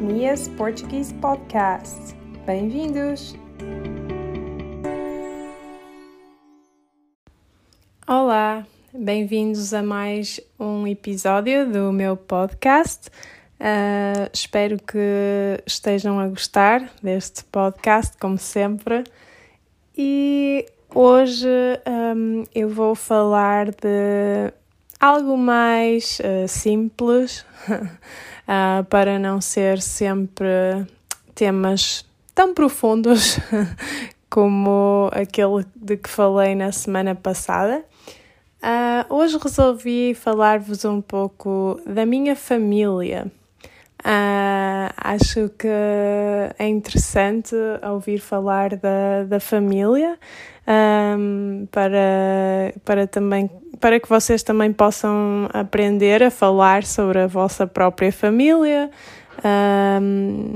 Mia's Portuguese Podcast. Bem-vindos! Olá, bem-vindos a mais um episódio do meu podcast. Uh, espero que estejam a gostar deste podcast, como sempre. E hoje um, eu vou falar de algo mais uh, simples, uh, para não ser sempre temas tão profundos como aquele de que falei na semana passada. Uh, hoje resolvi falar-vos um pouco da minha família. Uh, acho que é interessante ouvir falar da, da família um, para, para também para que vocês também possam aprender a falar sobre a vossa própria família um,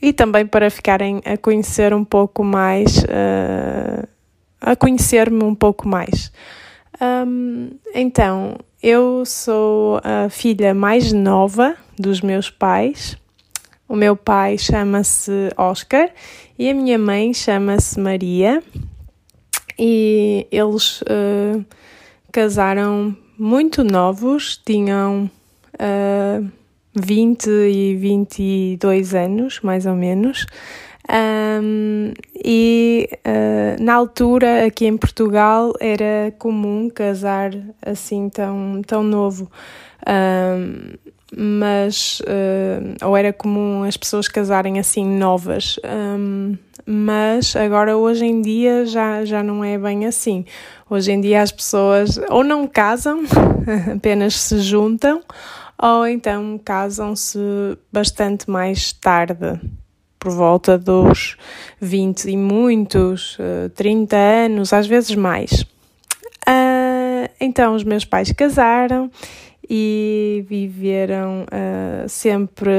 e também para ficarem a conhecer um pouco mais, uh, a conhecer-me um pouco mais. Um, então, eu sou a filha mais nova dos meus pais. O meu pai chama-se Oscar e a minha mãe chama-se Maria. E eles uh, casaram muito novos, tinham uh, 20 e 22 anos, mais ou menos. Um, e uh, na altura, aqui em Portugal, era comum casar assim tão, tão novo. Um, mas uh, ou era comum as pessoas casarem assim novas, um, mas agora hoje em dia já, já não é bem assim. Hoje em dia as pessoas ou não casam, apenas se juntam, ou então casam-se bastante mais tarde, por volta dos 20 e muitos, 30 eh, anos, às vezes mais. Uh, então os meus pais casaram e viveram uh, sempre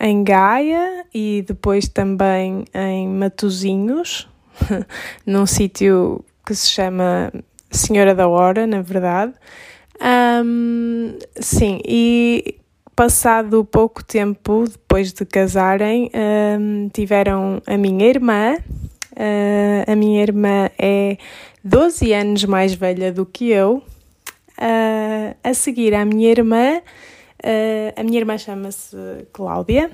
em Gaia e depois também em Matozinhos, num sítio que se chama Senhora da Hora, na verdade. Um, sim, e passado pouco tempo depois de casarem, um, tiveram a minha irmã. Uh, a minha irmã é 12 anos mais velha do que eu, Uh, a seguir, a minha irmã, uh, a minha irmã chama-se Cláudia,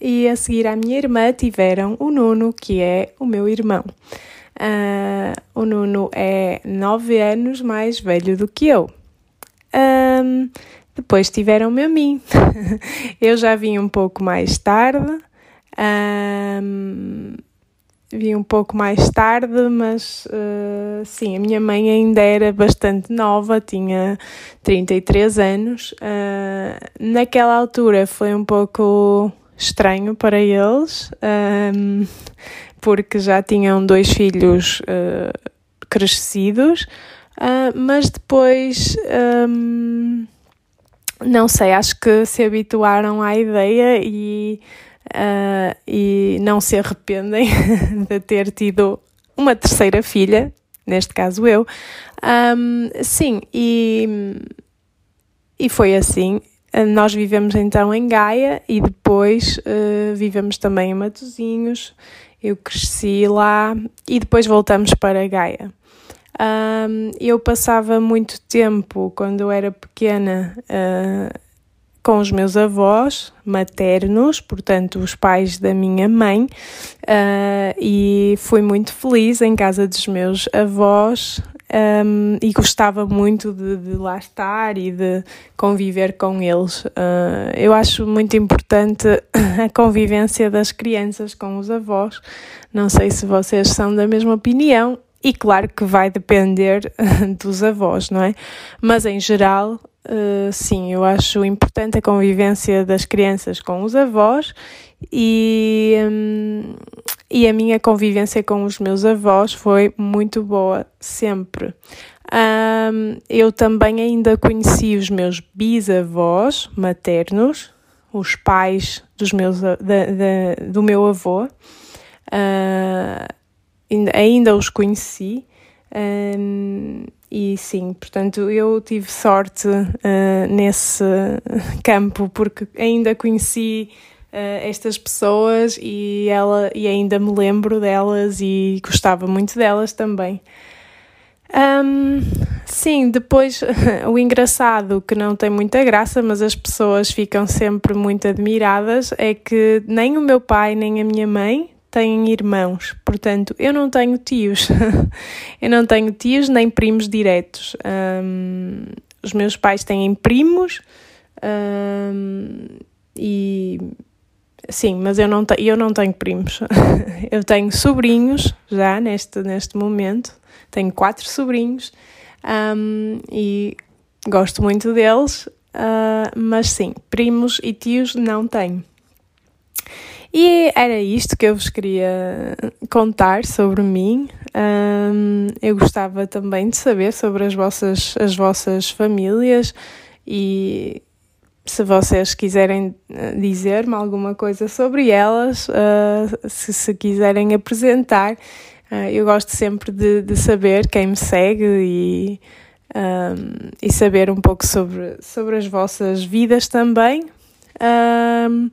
e a seguir à minha irmã tiveram o Nuno, que é o meu irmão. Uh, o Nuno é nove anos mais velho do que eu. Um, depois tiveram-me a mim. eu já vim um pouco mais tarde. Um, vi um pouco mais tarde, mas uh, sim, a minha mãe ainda era bastante nova, tinha 33 anos. Uh, naquela altura foi um pouco estranho para eles, um, ehm, porque já tinham dois filhos uh, crescidos, mas depois. Um, ehm, não sei, acho que se habituaram à ideia e uh, e não se arrependem de ter tido uma terceira filha, neste caso eu. Um, sim, e, e foi assim. Nós vivemos então em Gaia e depois uh, vivemos também em Matozinhos. Eu cresci lá e depois voltamos para Gaia. Um, eu passava muito tempo, quando eu era pequena, uh, com os meus avós maternos, portanto, os pais da minha mãe, uh, e fui muito feliz em casa dos meus avós. Um, e gostava muito de, de, lá estar e de conviver com eles. Uh, eu acho muito importante a convivência das crianças com os avós. Não sei se vocês são da mesma opinião, e claro que vai depender dos avós, não é? Mas em geral, uh, sim, eu acho importante a convivência das crianças com os avós e, um, e a minha convivência com os meus avós foi muito boa, sempre. Um, eu também ainda conheci os meus bisavós maternos, os pais dos meus, da, da, do meu avô. Uh, ainda, ainda os conheci. Um, e sim, portanto, eu tive sorte uh, nesse campo, porque ainda conheci estas pessoas e, ela, e ainda me lembro delas e gostava muito delas também. Um, sim, depois o engraçado, que não tem muita graça, mas as pessoas ficam sempre muito admiradas, é que nem o meu pai nem a minha mãe têm irmãos, portanto eu não tenho tios. eu não tenho tios nem primos diretos. Um, os meus pais têm primos um, e sim, mas eu não, eu não tenho primos. eu tenho sobrinhos já neste, neste momento tenho quatro sobrinhos um, e gosto muito deles, uh, mas sim, primos e tios não tenho. E era isto que eu vos queria contar sobre mim. Um, eu gostava também de saber sobre as vossas, as vossas famílias e se vocês quiserem uh, dizer-me alguma coisa sobre elas, uh, se se quiserem apresentar, Uh, eu gosto sempre de, de, saber quem me segue e, um, e saber um pouco sobre, sobre as vossas vidas também. Um,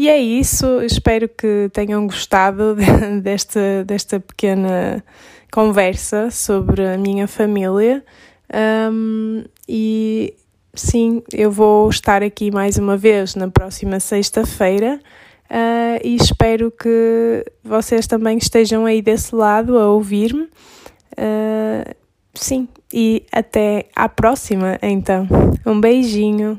e é isso, espero que tenham gostado desta, desta pequena conversa sobre a minha família. Um, e sim, eu vou estar aqui mais uma vez na próxima sexta-feira. Uh, e espero que vocês também estejam aí desse lado a ouvir-me. Uh, sim, e até à próxima então. Um beijinho.